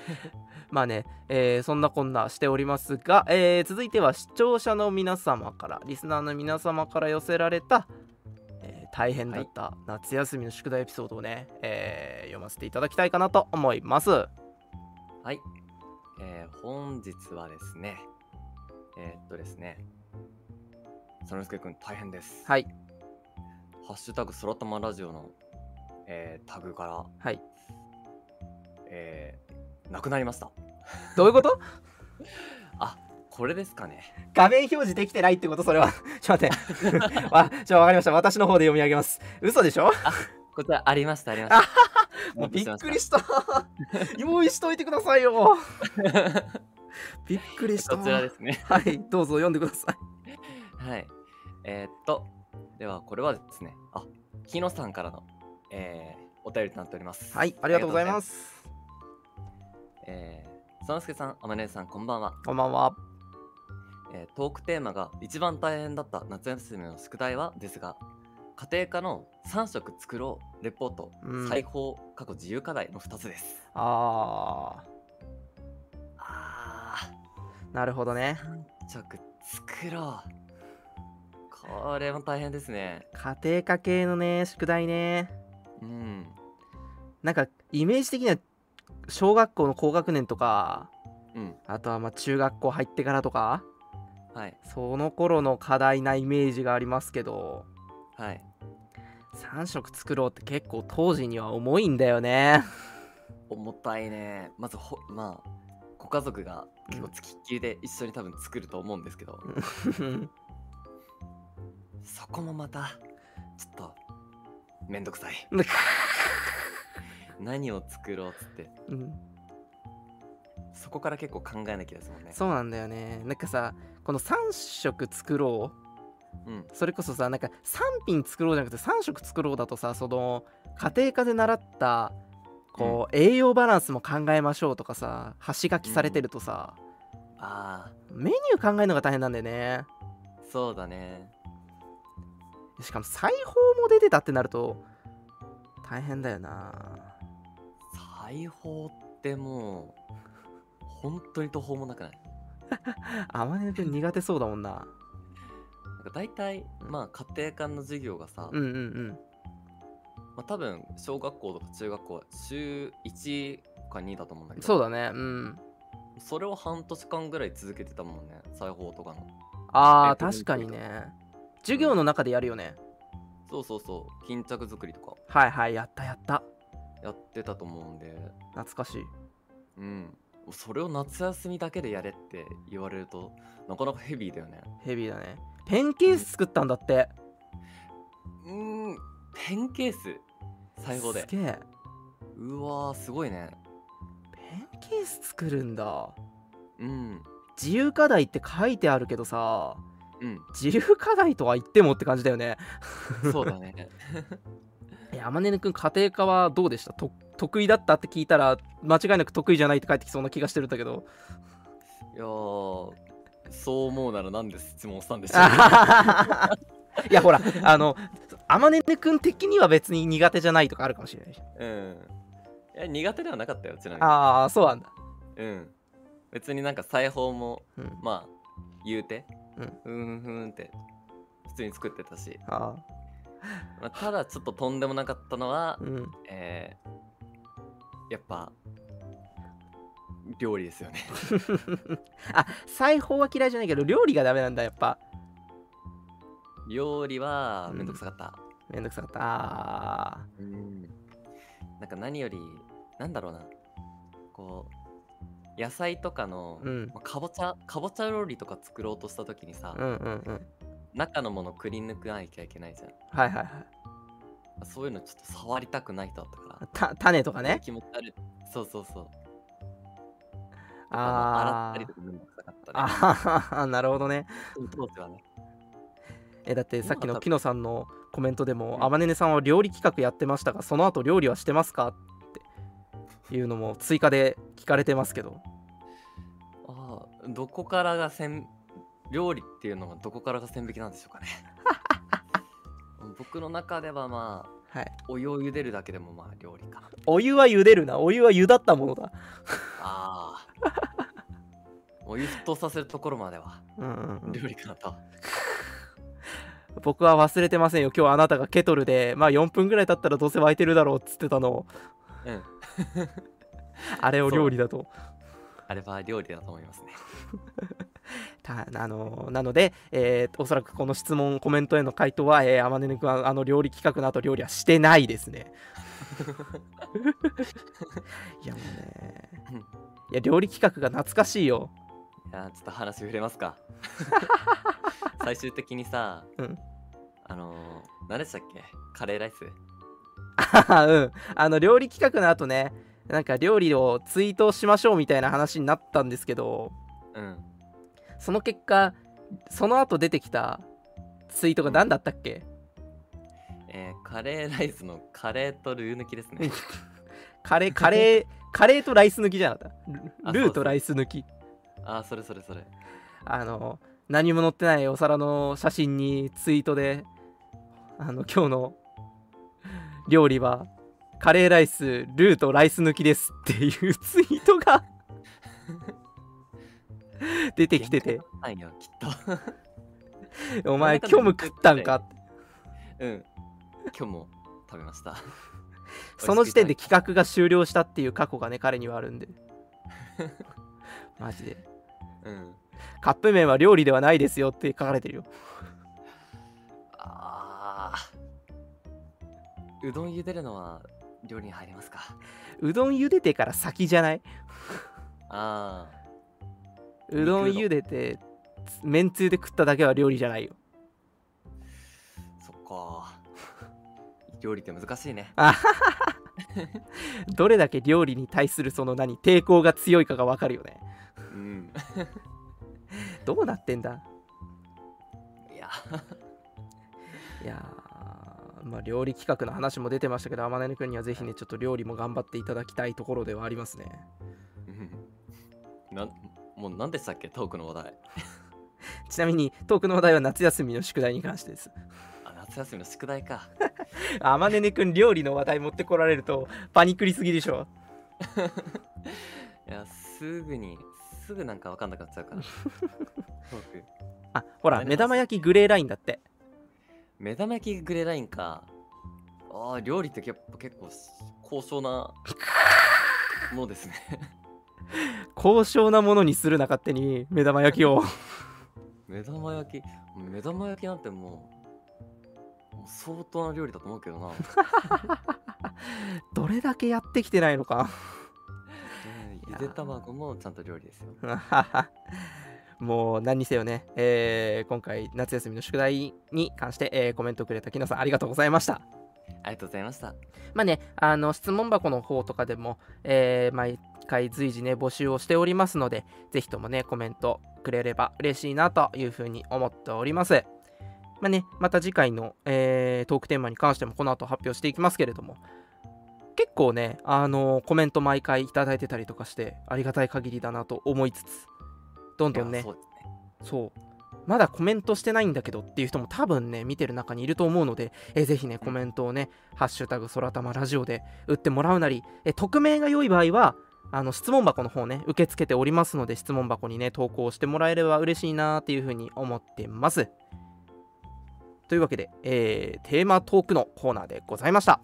まあね、えーそんなこんなしておりますが、えー続いては視聴者の皆様からリスナーの皆様から寄せられた、えー大変だった夏休みの宿題エピソードをね、えー読ませていただきたいかなと思います。はい、えー本日はですねえーっとですねそのすけくん大変です。はい。ハッシュタグそらたまラジオの、えータグからはい。えーなくなりました。どういうこと？あこれですかね。画面表示できてないってこと？それは。ちょっと待って。わちょわかりました。私の方で読み上げます。嘘でしょ？こちらありましたありました。もうびっくりした。用意しといてくださいよ。びっくりした。こちらですね。はいどうぞ読んでください。はい。えーっとではこれはですね。あ日野さんからの、えーお便りとなっております。はいありがとうございますすえー、そのすけさんあまねさんこんばんは。こんばんは。えートークテーマが一番大変だった夏休みの宿題はですが家庭科の3食作ろうレポート、うん裁縫過去自由課題の2つです。ああー。なるほどね。ー3食作ろう。これも大変ですね。家庭科系のね宿題ね。うん。なんかイメージ的には小学校の高学年とかうん。あとはまあ中学校入ってからとかはい。その頃の課題なイメージがありますけどはい。3食作ろうって結構当時には重いんだよね。重たいね。まずほまあご家族が結構つきっきりで一緒に多分作ると思うんですけど、そこもまたちょっとめんどくさい 何を作ろうっつって。うん。そこから結構考えなきゃですもんね。そうなんだよね。なんかさこの3食作ろう。うん。それこそさなんか3品作ろうじゃなくて3食作ろうだとさその家庭科で習ったこう、栄養バランスも考えましょうとかさ端書きされてるとさ、あメニュー考えるのが大変なんだよね。あそうだね。しかも裁縫も出てたってなると大変だよな裁縫ってもう本当に途方もなくない？あまねくん苦手そうだもんな。なんか大体まあ家庭科の授業がさ、うんうんうん。まあ、多分小学校とか中学校は週1か2だと思うんだけどそうだね。うん。それを半年間ぐらい続けてたもんね裁縫とかの。あーえっと。確かにね。授業の中でやるよね。そうそうそう。巾着作りとか。はいはいやったやったやってたと思うんで。懐かしい。うん。それを夏休みだけでやれって言われるとなかなかヘビーだよね。ヘビーだね。ペンケース作ったんだって。うーん。ペンケース。裁縫で。すげえ。うわーすごいね。ペンケース作るんだ。うん。自由課題って書いてあるけどさ。うん。自由課題とは言ってもって感じだよね。そうだねえあまねねくん家庭科はどうでした？と得意だったって聞いたら間違いなく得意じゃないって返ってきそうな気がしてるんだけど。いやーそう思うならなんで質問したんでしょう いやほらあのあまねねくん的には別に苦手じゃないとかあるかもしれないし。うん。いや苦手ではなかったよちなみに。ああそうなんだ。うん。別になんか裁縫もうん。まあ言うてうん。ふんふんって普通に作ってたし、あ まあ、ただちょっととんでもなかったのは、ーうん。えーやっぱ料理ですよね。あ裁縫は嫌いじゃないけど料理がダメなんだやっぱ。料理はめんどくさかった。めんどくさかった。あうん。なんか何よりなんだろうな。こう野菜とかの、ーうん。まあかぼちゃかぼちゃ料理とか作ろうとした時にさ、うんうんうん中のものくり抜かなきゃいけないじゃん。はいはいはい。そういうのちょっと触りたくない人だったから。た種とかね。気持ち悪い。そうそうそう。あー。洗ったりとかめんどくさかったね。あはははなるほどね。当時はね。えだってさっきのピノさんのコメントでもうん。あまねねさんは料理企画やってましたがその後料理はしてますか？っていうのも追加で聞かれてますけど。ああどこからが線料理っていうのがどこからが線引きなんでしょうかね。僕の中ではまあはい。お湯を茹でるだけでもまあ料理か。なお湯は茹でるな。お湯は茹だったものだ。ああお湯沸騰させるところまではうんうんうん。料理かなと。僕は忘れてませんよ。今日あなたがケトルでまあ4分ぐらい経ったらどうせ沸いてるだろうっつってたのを。うん。あれを料理だと。あれは料理だと思いますねたあのなので、えーおそらくこの質問コメントへの回答は、えー、あまねねくんはあの料理企画の後料理はしてないですね。いやもうね。うん。いや料理企画が懐かしいよ。いやーちょっと話触れますか。最終的にさ、うん。あのー、何でしたっけ？カレーライス？あうん。あの料理企画の後ねなんか料理をツイートしましょうみたいな話になったんですけど。うんその結果その後出てきたツイートが何だったっけ、えーカレーライスのカレーとルー抜きですね。カレーカレーカレーとライス抜きじゃなかった？あルルーとライス抜き。あーそれそれそれ。あの何も載ってないお皿の写真にツイートであの今日の料理はカレーライスルーとライス抜きですっていうツイートが 出てきてて。あんよきっ お前虚無食ったんか？ってとうん。今日も食べました。その時点で企画が終了したっていう過去がね彼にはあるんで。マジで。うん。カップ麺は料理ではないですよって書かれてるよ。あー。うどん茹でるのは料理に入りますか？うどん茹でてから先じゃない？あうどん茹でてめんつゆで食っただけは料理じゃないよ。ーそっか。料理って難しいね。どれだけ料理に対するその何抵抗が強いかが分かるよね。うん。どうなってんだ？いや。いやーまあ料理企画の話も出てましたけど天音くんにはぜひねちょっと料理も頑張っていただきたいところではありますね。うんもう何でしたっけ？トークの話題。ちなみにトークの話題は夏休みの宿題に関してです。あ夏休みの宿題か。天音くん料理の話題持ってこられるとパニクりすぎでしょ。いやすぐにすぐなんか分かんなくなっちゃうから。トーク。あほら目玉焼きグレーラインだって。目玉焼きグレーラインか。ああ料理ってやっぱ結構高尚なものですね高尚なものにするな勝手に目玉焼きを。目玉焼き？目玉焼きなんてもう相当な料理だと思うけどな。どれだけやってきてないのか。ね ゆで卵もちゃんと料理ですよ。もう何にせよね、えー今回夏休みの宿題に関して、えーコメントくれたきのさんありがとうございました。ありがとうございました。まあね、あの質問箱の方とかでも、えー毎回随時ね、募集をしておりますので、ぜひともね、コメントくれれば嬉しいなというふうに思っております。まあね、また次回の、えートークテーマに関してもこの後発表していきますけれども、結構ね、あのコメント毎回いただいてたりとかして、ありがたい限りだなと思いつつ、どんどんねそうねそう。まだコメントしてないんだけどっていう人も多分ね、見てる中にいると思うので、えーぜひね、コメントをね、ハッシュタグ空玉ラジオで打ってもらうなり、えー匿名が良い場合は、あの質問箱の方ね、受け付けておりますので、質問箱にね、投稿してもらえれば嬉しいなっていうふうに思ってます。というわけで、えーテーマトークのコーナーでございました。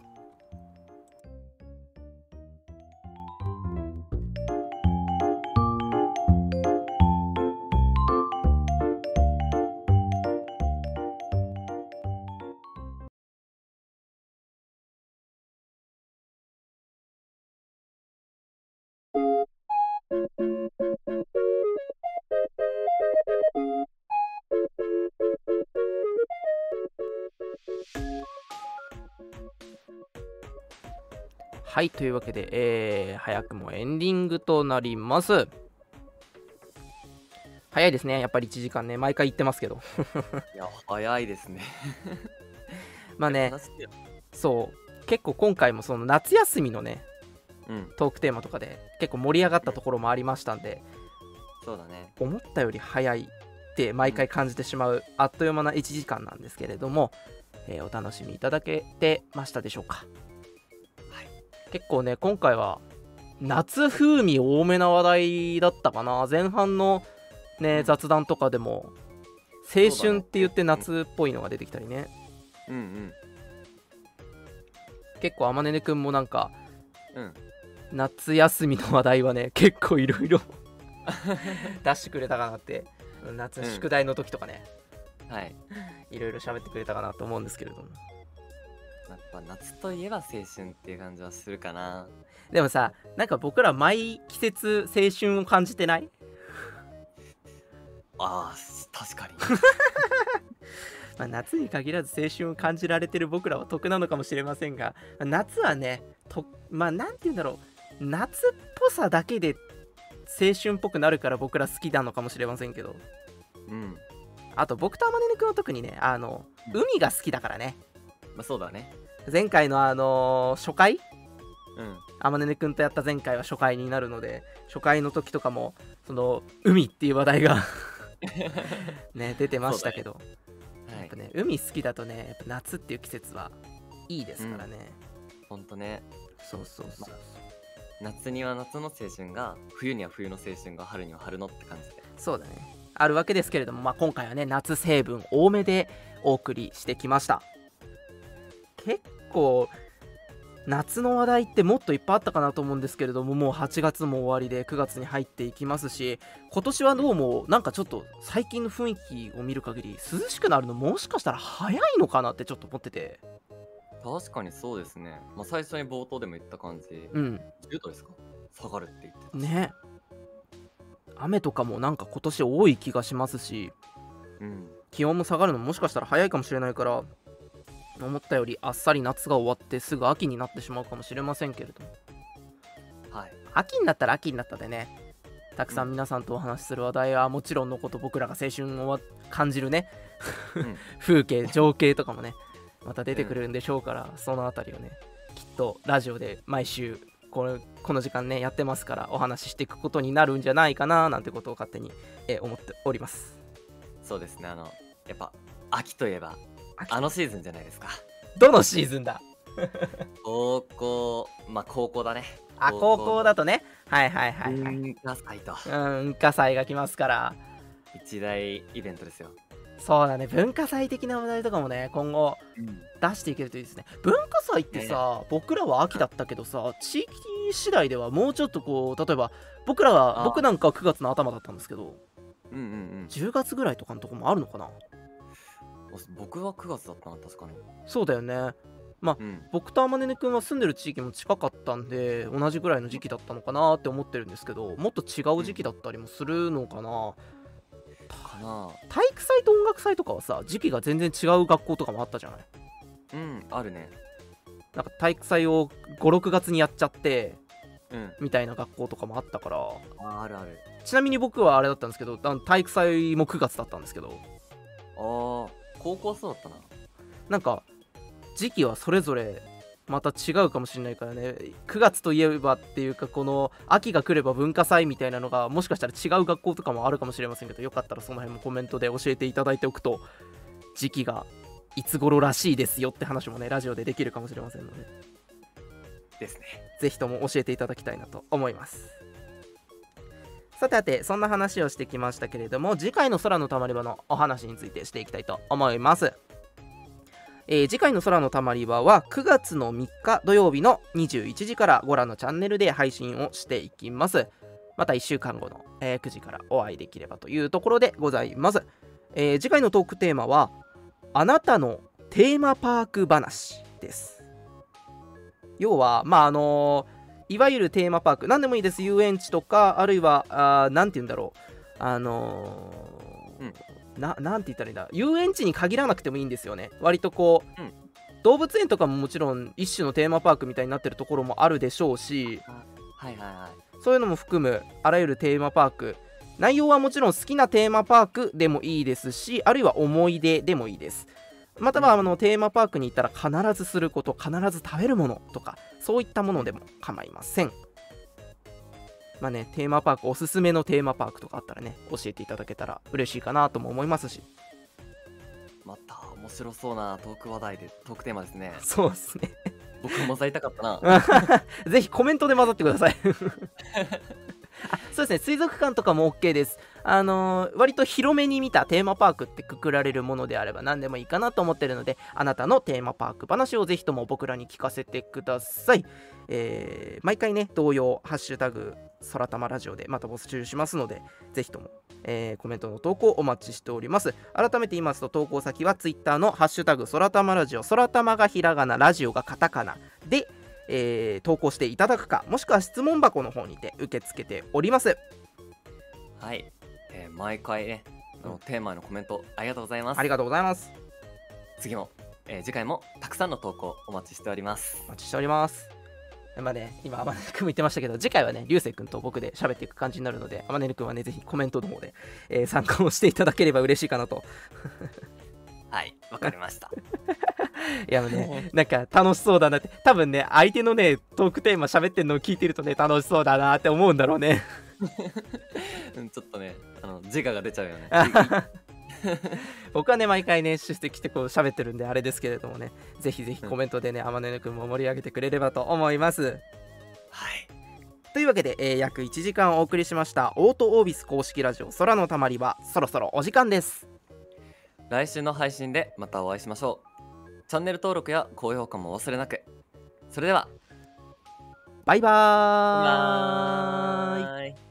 はい、というわけで、えー早くもエンディングとなります。早いですね、やっぱり1時間ね、毎回言ってますけど。いや早いですね。まあね、そう、結構今回もその夏休みのね、うん。トークテーマとかで結構盛り上がったところもありましたんで、そうだね。思ったより早いって毎回感じてしまうあっという間な1時間なんですけれども、えーお楽しみいただけてましたでしょうか、はい、結構ね今回は夏風味多めな話題だったかな。前半のね雑談とかでも青春って言って夏っぽいのが出てきたりね。うん結構天音くんもなんかうん。うん夏休みの話題はね結構いろいろ 出してくれたかなって。夏うん。宿題の時とかね、はい。いろいろ喋ってくれたかなと思うんですけれどもやっぱ夏といえば青春っていう感じはするかな。でもさなんか僕ら毎季節青春を感じてない？あー確かに。まあ、夏に限らず青春を感じられてる僕らは得なのかもしれませんが夏はねとまあなんて言うんだろう。夏っぽさだけで青春っぽくなるから僕ら好きなのかもしれませんけど。うん。あと僕と天音くんは特にねあの海が好きだからねまあそうだね。前回のあの初回？うん。天音くんとやった前回は初回になるので初回の時とかもその海っていう話題が ね出てましたけど、はい。やっぱね海好きだとねやっぱ夏っていう季節はいいですからね、ほんとね。そうそうそう夏には夏の青春が冬には冬の青春が春には春のって感じで。そうだね。あるわけですけれども、まあ、今回はね夏成分多めでお送りしてきました結構夏の話題ってもっといっぱいあったかなと思うんですけれどももう8月も終わりで9月に入っていきますし今年はどうもなんかちょっと最近の雰囲気を見る限り涼しくなるのもしかしたら早いのかなってちょっと思ってて。確かにそうですね。まあ、最初に冒頭でも言った感じ、うん。10度ですか？下がるって言ってた。しね。雨とかもなんか今年多い気がしますしうん。気温も下がるのももしかしたら早いかもしれないから思ったよりあっさり夏が終わってすぐ秋になってしまうかもしれませんけれども。はい。秋になったら秋になったでね。たくさん皆さんとお話しする話題はもちろんのこと僕らが青春を感じるね、うん。風景情景とかもねまた出てくるんでしょうから、そのあたりをねきっとラジオで毎週このこの時間ねやってますからお話ししていくことになるんじゃないかななんてことを勝手に、えー思っております。そうですね。あの、やっぱ、秋といえば、秋あのシーズンじゃないですか。どのシーズンだ？高校、まあ高校だね。あ高校だとね。はいはいはいはい。文化祭と。うん文化祭が来ますから。一大イベントですよ。そうだね。文化祭的な話題とかもね今後出していけるといいですね。文化祭ってさ、僕らは秋だったけどさ地域次第ではもうちょっとこう例えば僕らはあ僕なんかは9月の頭だったんですけどうんうんうん。10月ぐらいとかのとこもあるのかな？僕は9月だったな、確かに。そうだよねうん。僕とあまねねくんは住んでる地域も近かったんで同じぐらいの時期だったのかなって思ってるんですけどもっと違う時期だったりもするのかな、かな体育祭と音楽祭とかはさ時期が全然違う学校とかもあったじゃない？うん、あるね。なんか体育祭を56月にやっちゃってうん。みたいな学校とかもあったからああるある。ちなみに僕はあれだったんですけど体育祭も9月だったんですけどああ、高校はそうだったな。なんか時期はそれぞれまた違うかもしれないからね9月といえばっていうかこの秋が来れば文化祭みたいなのがもしかしたら違う学校とかもあるかもしれませんけどよかったらその辺もコメントで教えていただいておくと時期がいつ頃らしいですよって話もねラジオでできるかもしれませんのでですね。ぜひとも教えていただきたいなと思いますさてさてそんな話をしてきましたけれども次回の空のたまり場のお話についてしていきたいと思います。えー次回の空のたまり場は9月の3日土曜日の21時からご覧のチャンネルで配信をしていきます。また1週間後の、えー9時からお会いできればというところでございます、えー次回のトークテーマはあなたのテーマパーク話です。要はまああのいわゆるテーマパーク何でもいいです。遊園地とかあるいはあーなんて言うんだろう。あのーうん。ななんて言ったらいいんだ。遊園地に限らなくてもいいんですよね。割とこう、うん。動物園とかももちろん一種のテーマパークみたいになってるところもあるでしょうしはいはいはい。そういうのも含むあらゆるテーマパーク。内容はもちろん好きなテーマパークでもいいですしあるいは思い出でもいいですまたはあのテーマパークに行ったら必ずすること必ず食べるものとかそういったものでも構いません。まあねテーマパークおすすめのテーマパークとかあったらね教えていただけたら嬉しいかなとも思いますし。また面白そうなトーク話題で、トークテーマですね。そうですね。僕も混ざりたかったな。ぜひコメントで混ざってください。あ そうですね水族館とかも OK です。あのー割と広めに見たテーマパークってくくられるものであれば何でもいいかなと思ってるのであなたのテーマパーク話をぜひとも僕らに聞かせてください、えー毎回ね同様ハッシュタグ空玉ラジオでまた募集しますのでぜひとも、えーコメントの投稿お待ちしております。改めて言いますと投稿先は Twitter のハッシュタグ空玉ラジオ。空玉がひらがなラジオがカタカナでえー投稿していただくかもしくは質問箱の方にて受け付けておりますはい。えー毎回ね、あのテーマへのコメントありがとうございます。ありがとうございます次も、えー次回もたくさんの投稿お待ちしておりますお。待ちしておりますまあね、今、あまねくんも言ってましたけど、次回はね、流星くんと僕で喋っていく感じになるので、あまねるくんはね、ぜひコメントの方で、えー参加をしていただければ嬉しいかなと。はい、わかりました。いや、ね、なんか楽しそうだなって、多分ね、相手のね、トークテーマ喋ってるのを聞いてるとね、楽しそうだなって思うんだろうね。うん、ちょっとね、あの自我が出ちゃうよね。僕はね、毎回ね、出席してこう喋ってるんで、あれですけれどもね、ぜひぜひコメントでね、あまねるくんも盛り上げてくれればと思います。はい。というわけで、えー約1時間お送りしましたオートオービス公式ラジオ空のたまりはそろそろお時間です来週の配信でまたお会いしましょう。チャンネル登録や高評価も忘れなく。それでは。バイバーイ,バイバーイ。